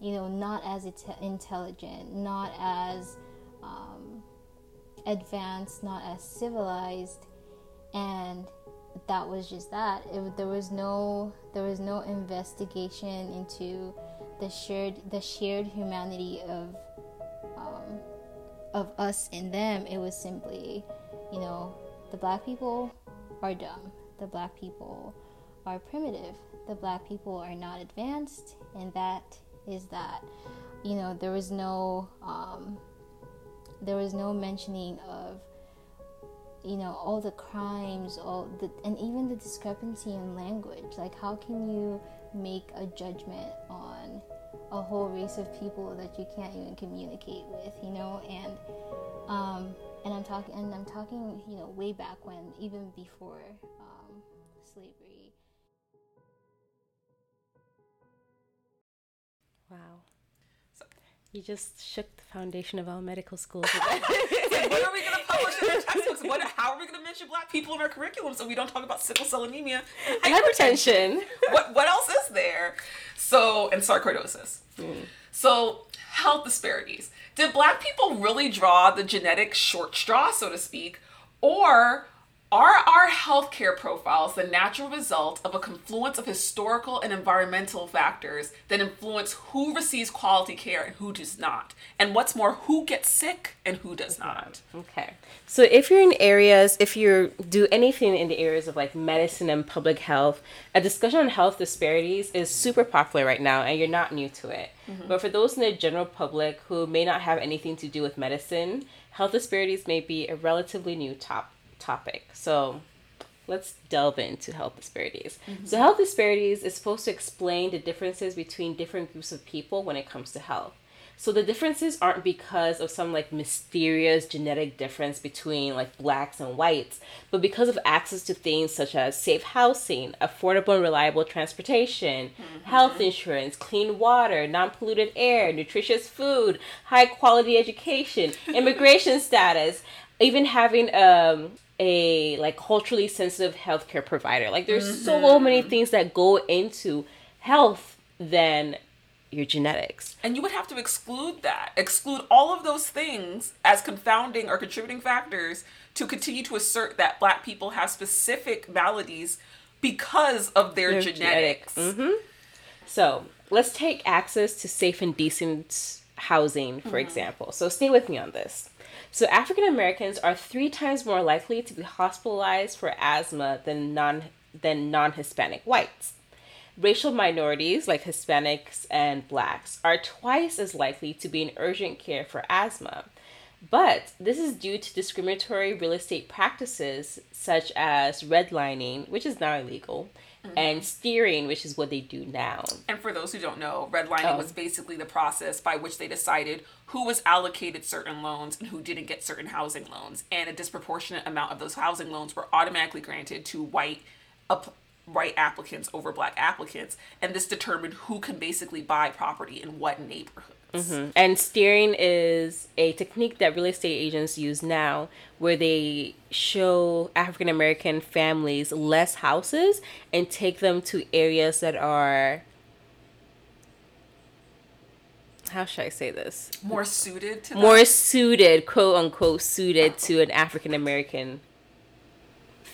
you know, not as intelligent, not as um, advanced, not as civilized, and that was just that. It, there was no there was no investigation into the shared the shared humanity of of us and them. It was simply, you know, the black people are dumb. The black people are primitive. The black people are not advanced, and that is that. You know, there was no um, there was no mentioning of you know all the crimes all the and even the discrepancy in language like how can you make a judgment on a whole race of people that you can't even communicate with you know? And um and i'm talking and i'm talking you know way back when even before um, slavery. Wow you just shook the foundation of all medical schools. what are we going to publish in our textbooks? What, how are we going to mention black people in our curriculum so we don't talk about sickle cell anemia and hypertension? what, what else is there? So, and sarcoidosis. Mm. So, health disparities. Did black people really draw the genetic short straw, so to speak? Or are our healthcare profiles the natural result of a confluence of historical and environmental factors that influence who receives quality care and who does not? And what's more, who gets sick and who does not? Okay. So if you're in areas, if you do anything in the areas of like medicine and public health, a discussion on health disparities is super popular right now and you're not new to it. Mm-hmm. But for those in the general public who may not have anything to do with medicine, health disparities may be a relatively new topic topic. So let's delve into health disparities. Mm-hmm. So, health disparities is supposed to explain the differences between different groups of people when it comes to health. So, the differences aren't because of some like mysterious genetic difference between like blacks and whites, but because of access to things such as safe housing, affordable and reliable transportation, mm-hmm. health insurance, clean water, non polluted air, nutritious food, high quality education, immigration status, even having um a like culturally sensitive healthcare provider. Like there's mm-hmm. so many things that go into health than your genetics. And you would have to exclude that. Exclude all of those things as confounding or contributing factors to continue to assert that black people have specific maladies because of their, their genetics. genetics. Mm-hmm. So, let's take access to safe and decent housing, for mm-hmm. example. So, stay with me on this. So African Americans are three times more likely to be hospitalized for asthma than non than non-Hispanic whites. Racial minorities like Hispanics and blacks are twice as likely to be in urgent care for asthma. But this is due to discriminatory real estate practices such as redlining, which is now illegal, mm-hmm. and steering, which is what they do now. And for those who don't know, redlining oh. was basically the process by which they decided who was allocated certain loans and who didn't get certain housing loans. And a disproportionate amount of those housing loans were automatically granted to white up white applicants over black applicants. And this determined who can basically buy property in what neighborhood. Mm-hmm. And steering is a technique that real estate agents use now where they show African American families less houses and take them to areas that are how should I say this? More suited to more suited, quote unquote, suited to an African American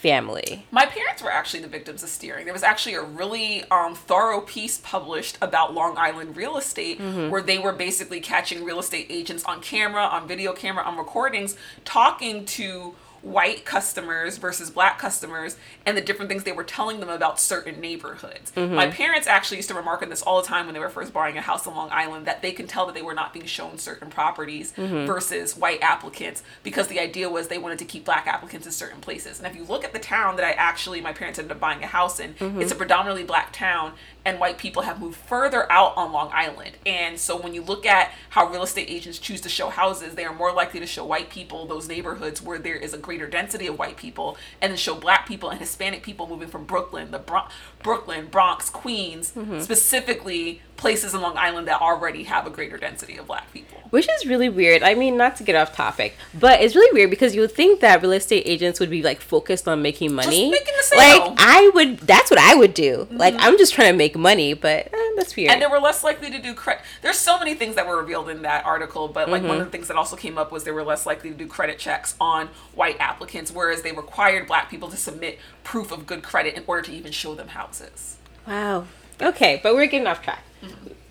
family. My parents were actually the victims of steering. There was actually a really um, thorough piece published about Long Island real estate mm-hmm. where they were basically catching real estate agents on camera, on video camera, on recordings, talking to white customers versus black customers and the different things they were telling them about certain neighborhoods. Mm-hmm. My parents actually used to remark on this all the time when they were first buying a house on Long Island that they can tell that they were not being shown certain properties mm-hmm. versus white applicants because the idea was they wanted to keep black applicants in certain places. And if you look at the town that I actually, my parents ended up buying a house in, mm-hmm. it's a predominantly black town and white people have moved further out on Long Island. And so when you look at how real estate agents choose to show houses, they are more likely to show white people those neighborhoods where there is a greater density of white people and then show black people and Hispanic people moving from Brooklyn, the Bron- Brooklyn, Bronx, Queens, mm-hmm. specifically places in Long Island that already have a greater density of black people. Which is really weird. I mean, not to get off topic, but it's really weird because you would think that real estate agents would be like focused on making money. making the Like. I would. That's what I would do. Like I'm just trying to make money, but eh, that's weird. And they were less likely to do credit. There's so many things that were revealed in that article, but like one of the things that also came up was they were less likely to do credit checks on white applicants, whereas they required black people to submit proof of good credit in order to even show them houses. Wow. Okay, but we're getting off track.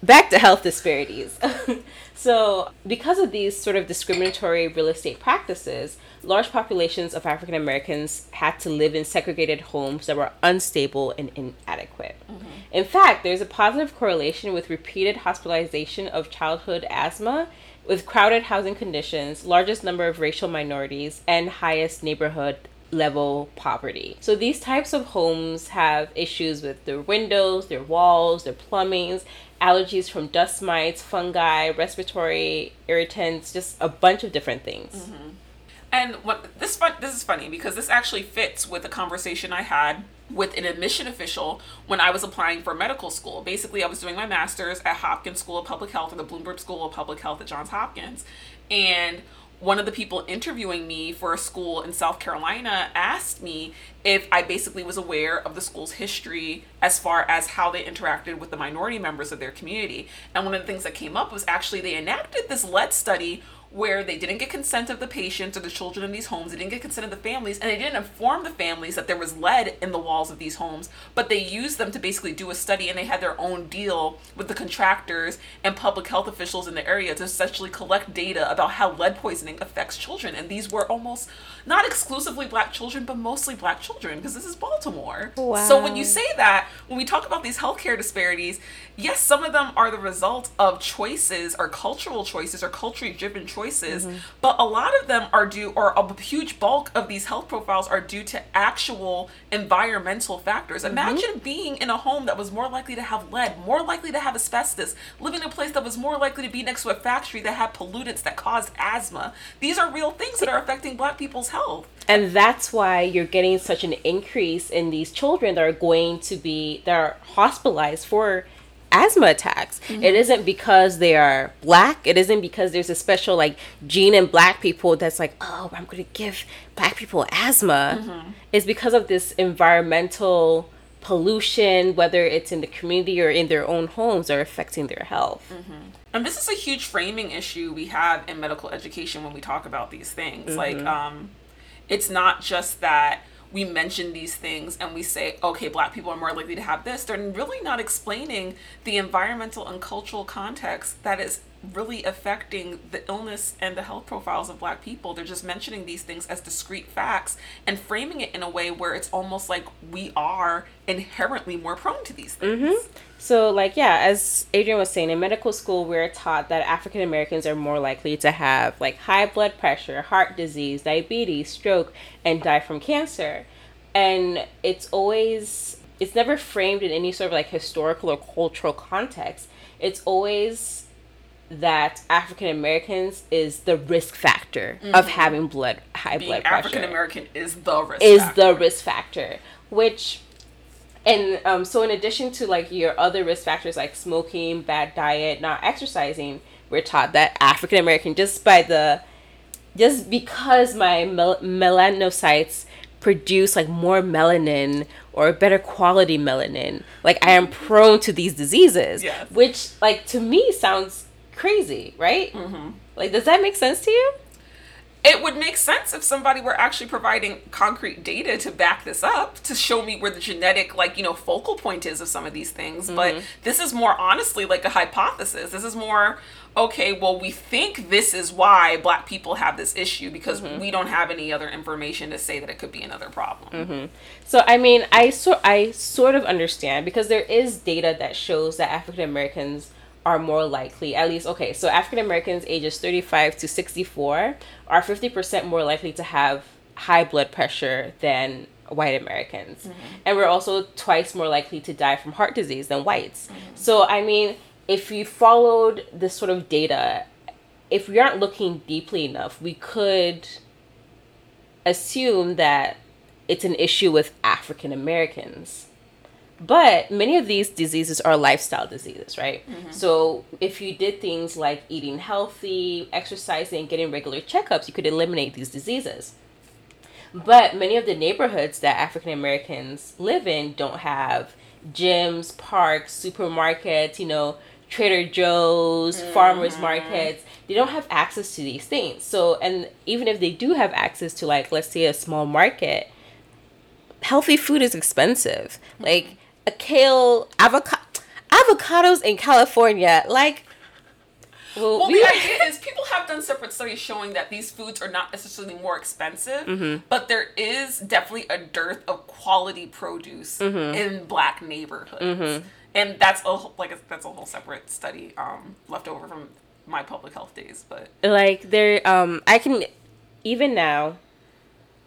Back to health disparities. so, because of these sort of discriminatory real estate practices, large populations of African Americans had to live in segregated homes that were unstable and inadequate. Mm-hmm. In fact, there's a positive correlation with repeated hospitalization of childhood asthma with crowded housing conditions, largest number of racial minorities, and highest neighborhood level poverty. So these types of homes have issues with their windows, their walls, their plumbings, allergies from dust mites, fungi, respiratory irritants, just a bunch of different things. Mm-hmm. And what this fun, this is funny because this actually fits with a conversation I had with an admission official when I was applying for medical school. Basically, I was doing my master's at Hopkins School of Public Health or the Bloomberg School of Public Health at Johns Hopkins, and one of the people interviewing me for a school in South Carolina asked me if I basically was aware of the school's history as far as how they interacted with the minority members of their community. And one of the things that came up was actually they enacted this lead study where they didn't get consent of the patients or the children in these homes, they didn't get consent of the families, and they didn't inform the families that there was lead in the walls of these homes, but they used them to basically do a study and they had their own deal with the contractors and public health officials in the area to essentially collect data about how lead poisoning affects children. And these were almost not exclusively black children, but mostly black children because this is Baltimore. So when you say that, when we talk about these healthcare disparities, yes, some of them are the result of choices or cultural choices or culturally driven choices, Mm-hmm. but a lot of them are due, or a huge bulk of these health profiles are due to actual environmental factors. Mm-hmm. Imagine being in a home that was more likely to have lead, more likely to have asbestos, living in a place that was more likely to be next to a factory that had pollutants that caused asthma. These are real things that are affecting black people's health. And that's why you're getting such an increase in these children that are going to be that are hospitalized for asthma attacks. It mm-hmm. isn't because they are black. It isn't because there's a special like gene in black people that's like, oh, I'm going to give black people asthma. Mm-hmm. It's because of this environmental pollution, whether it's in the community or in their own homes, are affecting their health. Mm-hmm. And this is a huge framing issue we have in medical education when we talk about these things. Like, um, it's not just that we mention these things and we say, okay, black people are more likely to have this. They're really not explaining the environmental and cultural context that is really affecting the illness and the health profiles of black people. They're just mentioning these things as discrete facts and framing it in a way where it's almost like we are inherently more prone to these things. Mm-hmm. So, like, yeah, as Adrienne was saying, in medical school, we're taught that African Americans are more likely to have like high blood pressure, heart disease, diabetes, stroke, and die from cancer. And it's always, it's never framed in any sort of like historical or cultural context. It's always that African Americans is the risk factor of mm-hmm. having blood, high Being blood pressure African American is the risk is factor. the risk factor which and um, so in addition to like your other risk factors like smoking bad diet not exercising we're taught that african american just by the just because my mel- melanocytes produce like more melanin or better quality melanin like i am prone to these diseases Yes. which like to me sounds crazy right mm-hmm. like does that make sense to you it would make sense if somebody were actually providing concrete data to back this up to show me where the genetic like you know focal point is of some of these things. But mm-hmm. this is more honestly like a hypothesis. This is more okay well we think this is why black people have this issue because mm-hmm. we don't have any other information to say that it could be another problem. Mm-hmm. So I mean, I sort I sort of understand because there is data that shows that African Americans are more likely, at least okay. So African Americans ages thirty five to sixty four are fifty percent more likely to have high blood pressure than white Americans, mm-hmm. and we're also twice more likely to die from heart disease than whites. Mm-hmm. So I mean, if you followed this sort of data, if we aren't looking deeply enough, we could assume that it's an issue with African Americans. But many of these diseases are lifestyle diseases, right? Mm-hmm. So if you did things like eating healthy, exercising, getting regular checkups, you could eliminate these diseases. But many of the neighborhoods that African Americans live in don't have gyms, parks, supermarkets, you know, Trader Joe's, mm-hmm. farmers markets. They don't have access to these things. So, and even if they do have access to, like, let's say a small market, healthy food is expensive. Like mm-hmm. A kale, avocado, avocados in California, like. Well, Well, we- the idea is people have done separate studies showing that these foods are not necessarily more expensive, Mm-hmm. but there is definitely a dearth of quality produce Mm-hmm. in black neighborhoods, and that's a whole- like a, that's a whole separate study um, left over from my public health days. But like there um i can even now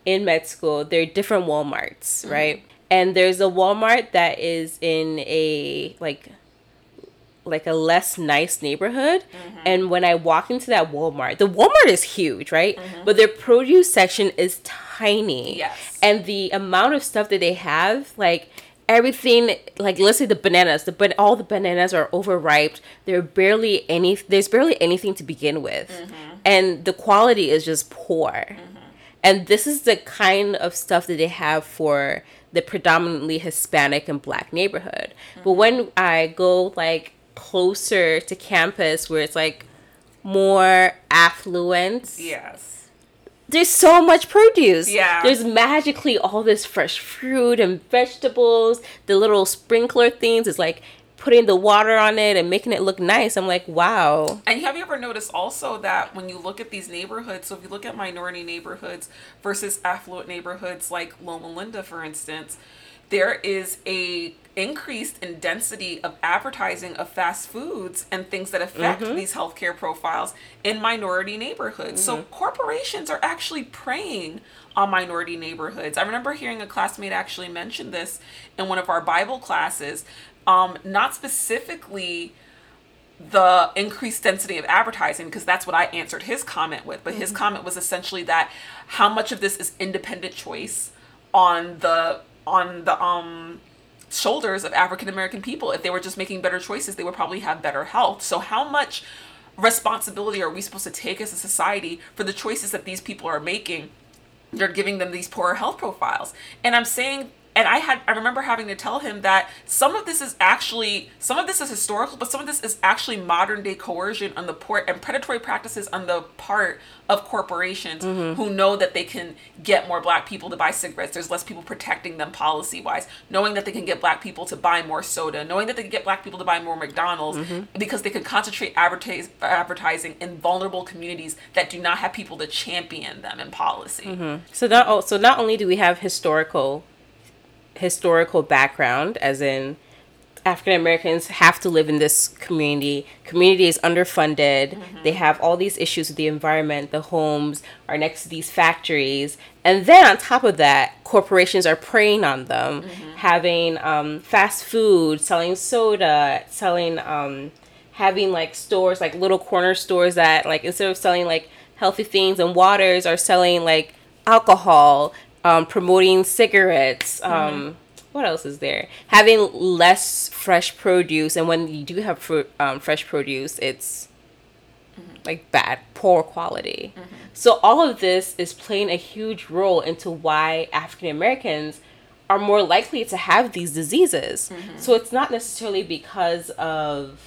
in med school there are different walmarts right and there's a walmart that is in a like like a less nice neighborhood. Mm-hmm. And when i walk into that walmart the walmart is huge right? Mm-hmm. But their produce section is tiny. Yes. and the amount of stuff that they have like everything like let's say the bananas the but all the bananas are overripe. There are barely any there's barely anything to begin with. Mm-hmm. And the quality is just poor. And this is the kind of stuff that they have for the predominantly hispanic and black neighborhood but when i go like closer to campus where it's like more affluent yes, there's so much produce. Yeah. There's magically all this fresh fruit and vegetables. The little sprinkler things is like putting the water on it and making it look nice. I'm like, wow. And have you ever noticed also that when you look at these neighborhoods, so if you look at minority neighborhoods versus affluent neighborhoods like Loma Linda, for instance, there is a increased in density of advertising of fast foods and things that affect mm-hmm. these healthcare profiles in minority neighborhoods. So mm-hmm. corporations are actually preying on minority neighborhoods. I remember hearing a classmate actually mention this in one of our Bible classes. Um, not specifically the increased density of advertising because that's what I answered his comment with. But his comment was essentially that how much of this is independent choice on the on the um shoulders of African American people. If they were just making better choices, they would probably have better health. So how much responsibility are we supposed to take as a society for the choices that these people are making? They're giving them these poorer health profiles. And I'm saying and I had I remember having to tell him that some of this is actually some of this is historical, but some of this is actually modern day coercion on the port and predatory practices on the part of corporations mm-hmm. who know that they can get more black people to buy cigarettes. There's less people protecting them policy wise, knowing that they can get black people to buy more soda, knowing that they can get black people to buy more McDonald's mm-hmm. because they can concentrate advertise, advertising in vulnerable communities that do not have people to champion them in policy. Mm-hmm. So not so not only do we have historical historical background, as in African Americans have to live in this community. Community is underfunded. They have all these issues with the environment. The homes are next to these factories, and then on top of that, corporations are preying on them, having um, fast food, selling soda, selling, um, having like stores like little corner stores that like instead of selling like healthy things and waters, are selling like alcohol, um, promoting cigarettes. Um, what else is there? Having less fresh produce, and when you do have fruit, um, fresh produce, it's like bad, poor quality. So all of this is playing a huge role into why African Americans are more likely to have these diseases. So it's not necessarily because of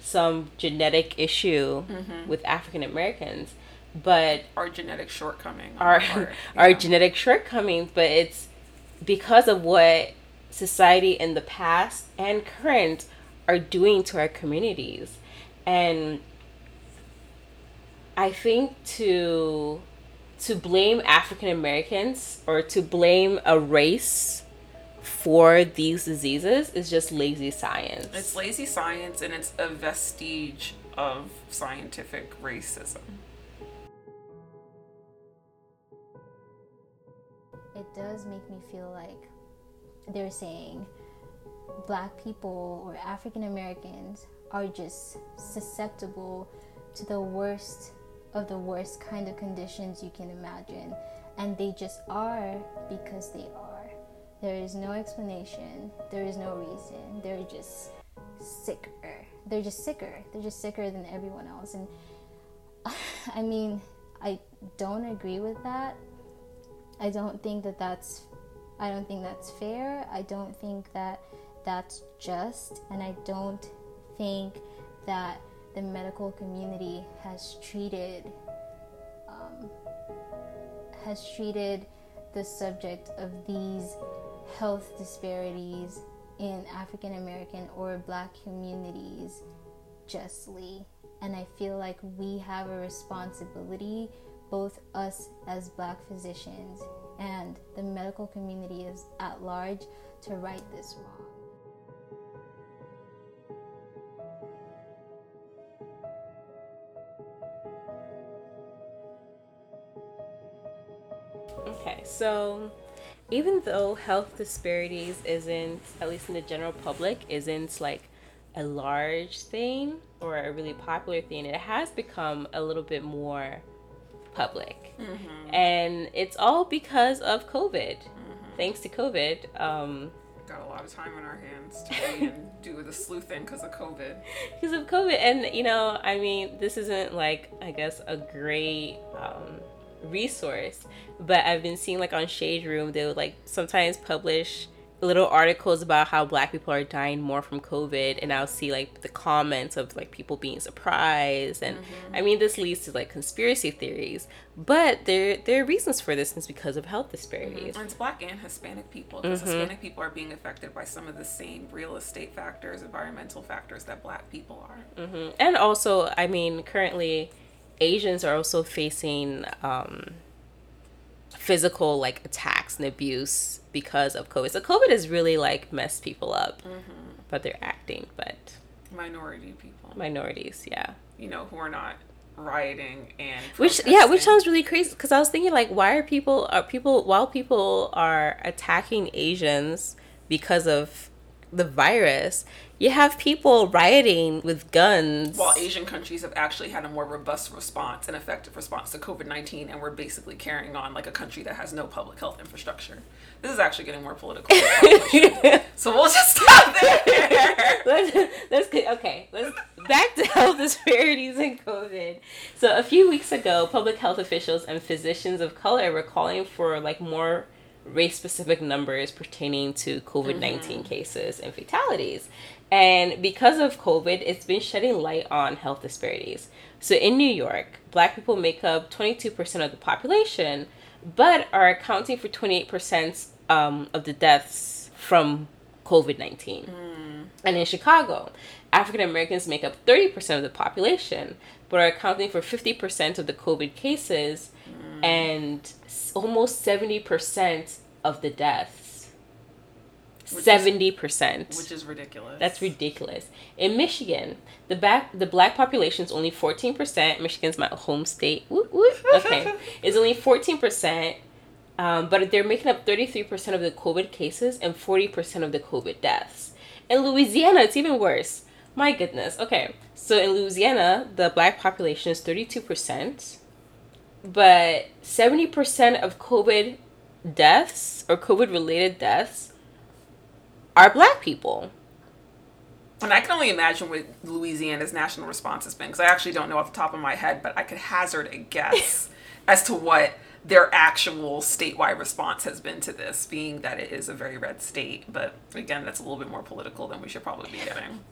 some genetic issue with African Americans, but Our genetic shortcoming. our our our genetic shortcomings, but it's because of what society in the past and current are doing to our communities. And I think to to blame African Americans or to blame a race for these diseases is just lazy science. It's lazy science and it's a vestige of scientific racism. It does make me feel like they're saying black people or African Americans are just susceptible to the worst of the worst kind of conditions you can imagine. And they just are because they are. There is no explanation. There is no reason. They're just sicker. They're just sicker. They're just sicker than everyone else. And I mean, I don't agree with that. I don't think that that's I don't think that's fair. I don't think that that's just and I don't think that the medical community has treated um, has treated the subject of these health disparities in African American or black communities justly. And I feel like we have a responsibility, both us as black physicians and the medical community is at large, to right this wrong. Okay, so even though health disparities isn't, at least in the general public, isn't like a large thing or a really popular thing, it has become a little bit more public. Mm-hmm. And it's all because of COVID. Mm-hmm. Thanks to COVID. Um, Got a lot of time on our hands to do the sleuthing because of COVID. Because of COVID. And, you know, I mean, this isn't like, I guess, a great. Um, resource. But I've been seeing like on Shade Room, they would like sometimes publish little articles about how black people are dying more from COVID and I'll see like the comments of like people being surprised and mm-hmm. I mean this leads to like conspiracy theories but there there are reasons for this and it's because of health disparities. Mm-hmm. It's black and Hispanic people because mm-hmm. Hispanic people are being affected by some of the same real estate factors, environmental factors that black people are. Mm-hmm. And also I mean currently Asians are also facing um, physical like attacks and abuse because of COVID. So COVID has really like messed people up, mm-hmm. but they're acting. But minority people, minorities, yeah, you know, who are not rioting and which yeah which sounds really crazy because i was thinking like why are people are people while people are attacking asians because of the virus you have people rioting with guns. While Asian countries have actually had a more robust response and effective response to COVID 19, and we're basically carrying on like a country that has no public health infrastructure. This is actually getting more political. so we'll just stop there. let's, let's okay. Let's back to health disparities in COVID. So a few weeks ago, public health officials and physicians of color were calling for like more race specific numbers pertaining to COVID 19 mm-hmm. cases and fatalities. And because of COVID, it's been shedding light on health disparities. So in New York, black people make up 22% of the population, but are accounting for 28% um, of the deaths from COVID 19. Mm. And in Chicago, African Americans make up 30% of the population, but are accounting for 50% of the COVID cases mm. and almost 70% of the deaths seventy percent, which is ridiculous. That's ridiculous. In Michigan, the back the black population is only fourteen percent. Michigan's my home state. Okay, it's only fourteen percent. Um, but they're making up 33% of the COVID cases and 40% of the COVID deaths. In Louisiana, it's even worse. My goodness. Okay, so in Louisiana, the black population is 32%, but 70% of COVID deaths or COVID related deaths are black people. And I can only imagine what Louisiana's national response has been because I actually don't know off the top of my head, but I could hazard a guess as to what their actual statewide response has been to this, being that it is a very red state. But again, that's a little bit more political than we should probably be getting.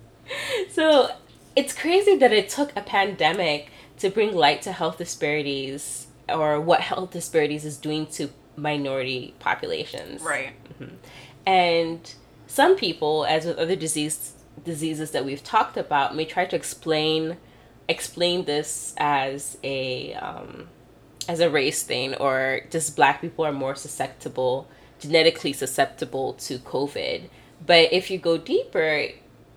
So it's crazy that it took a pandemic to bring light to health disparities or what health disparities is doing to minority populations. Right. Mm-hmm. And some people, as with other disease diseases that we've talked about, may try to explain explain this as a um, as a race thing or just black people are more susceptible genetically susceptible to covid but if you go deeper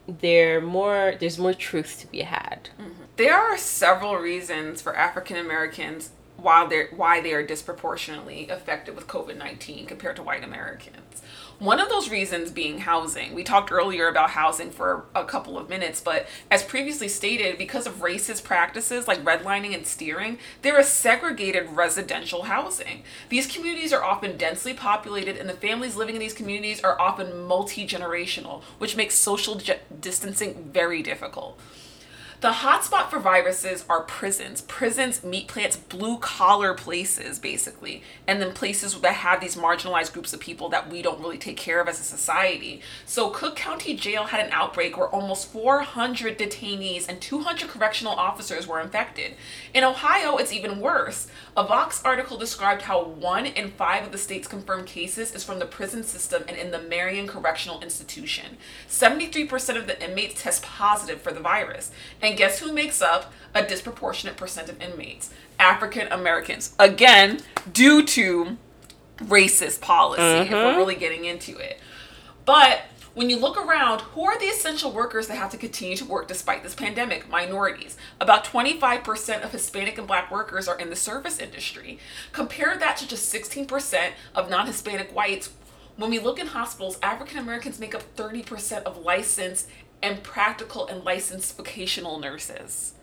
there more there's more truth to be had mm-hmm. There are several reasons for african americans while they're why they are disproportionately affected with COVID-19 compared to white Americans. One of those reasons being housing. We talked earlier about housing for a couple of minutes, but as previously stated, because of racist practices like redlining and steering, there is segregated residential housing. These communities are often densely populated, and the families living in these communities are often multi generational, which makes social distancing very difficult. The hotspot for viruses are prisons. Prisons, meat plants, blue collar places, basically, and then places that have these marginalized groups of people that we don't really take care of as a society. So, Cook County Jail had an outbreak where almost 400 detainees and 200 correctional officers were infected. In Ohio, it's even worse. A Vox article described how one in five of the state's confirmed cases is from the prison system and in the Marion Correctional Institution. 73% of the inmates test positive for the virus. And guess who makes up a disproportionate percent of inmates? African Americans. Again, due to racist policy, mm-hmm. if we're mm-hmm. really getting into it. But when you look around, who are the essential workers that have to continue to work despite this pandemic? Minorities. About 25% of Hispanic and Black workers are in the service industry. Compare that to just 16% of non Hispanic whites. When we look in hospitals, African Americans make up 30% of licensed and practical and licensed vocational nurses.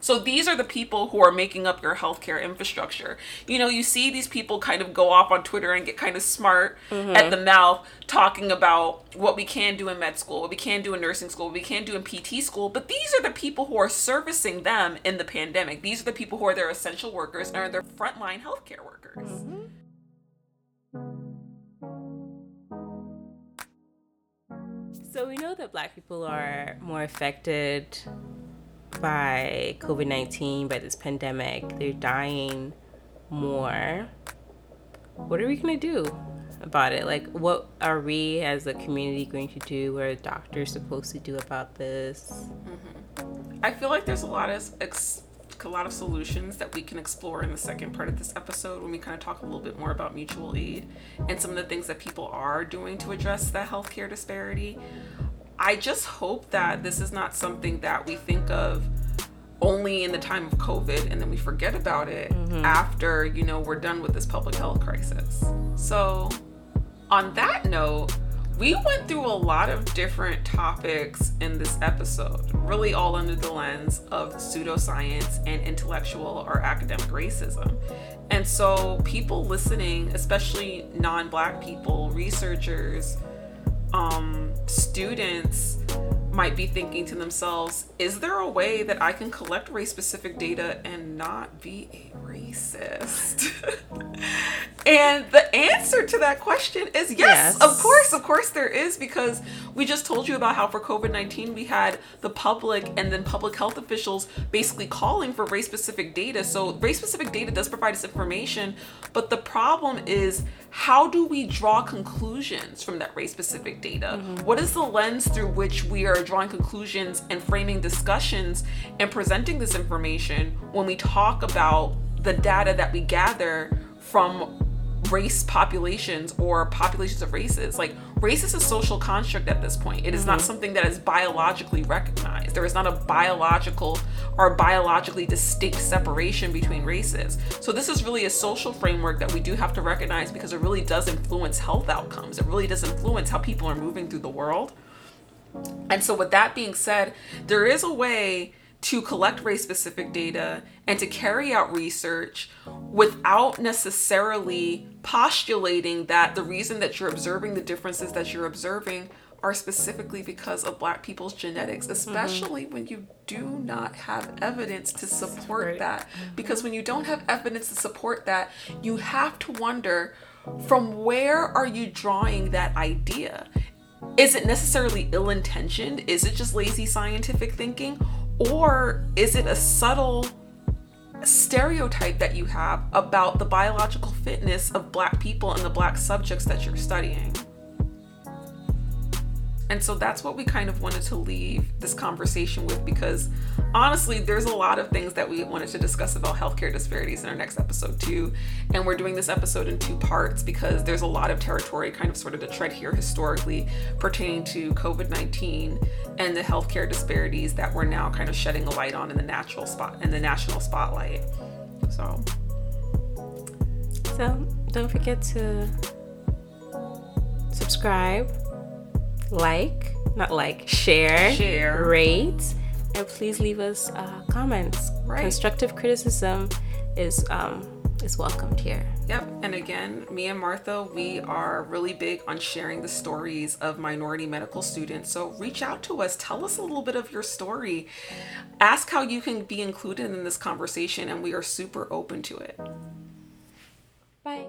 So these are the people who are making up your healthcare infrastructure. You know, you see these people kind of go off on Twitter and get kind of smart mm-hmm. at the mouth talking about what we can do in med school, what we can do in nursing school, what we can do in PT school. But these are the people who are servicing them in the pandemic. These are the people who are their essential workers and are their frontline healthcare workers. Mm-hmm. So we know that black people are more affected by COVID 19, by this pandemic. They're dying more. What are we going to do about it? Like, what are we as a community going to do? What are doctors supposed to do about this? Mm-hmm. I feel like there's a lot of ex- a lot of solutions that we can explore in the second part of this episode when we kind of talk a little bit more about mutual aid and some of the things that people are doing to address that healthcare disparity. I just hope that this is not something that we think of only in the time of COVID and then we forget about it mm-hmm. after, you know, we're done with this public health crisis. So, on that note, we went through a lot of different topics in this episode, really all under the lens of pseudoscience and intellectual or academic racism. And so, people listening, especially non black people, researchers, um, students might be thinking to themselves, is there a way that I can collect race specific data and not be a racist? and the answer to that question is yes, yes, of course, of course there is, because we just told you about how for COVID 19 we had the public and then public health officials basically calling for race specific data. So, race specific data does provide us information, but the problem is how do we draw conclusions from that race specific data? Mm-hmm. What is the lens through which we are drawing conclusions and framing discussions and presenting this information when we talk about the data that we gather from race populations or populations of races. Like race is a social construct at this point. It is mm-hmm. not something that is biologically recognized. There is not a biological or biologically distinct separation between races. So this is really a social framework that we do have to recognize because it really does influence health outcomes. It really does influence how people are moving through the world. And so with that being said, there is a way to collect race specific data and to carry out research without necessarily postulating that the reason that you're observing the differences that you're observing are specifically because of black people's genetics mm-hmm. especially mm-hmm. when you do not have evidence to support right. that because when you don't have evidence to support that you have to wonder from where are you drawing that idea is it necessarily ill intentioned is it just lazy scientific thinking or is it a subtle stereotype that you have about the biological fitness of black people and the black subjects that you're studying? And so that's what we kind of wanted to leave this conversation with because honestly, there's a lot of things that we wanted to discuss about healthcare disparities in our next episode, too. And we're doing this episode in two parts because there's a lot of territory kind of sort of to tread here historically pertaining to COVID 19 and the healthcare disparities that we're now kind of shedding a light on in the natural spot in the national spotlight. So So don't forget to subscribe, like, not like, share, Share. rate, and please leave us uh, comments. Right. Constructive criticism is um, is welcomed here. Yep. And again, me and Martha, we are really big on sharing the stories of minority medical students. So reach out to us. Tell us a little bit of your story. Ask how you can be included in this conversation, and we are super open to it. Bye.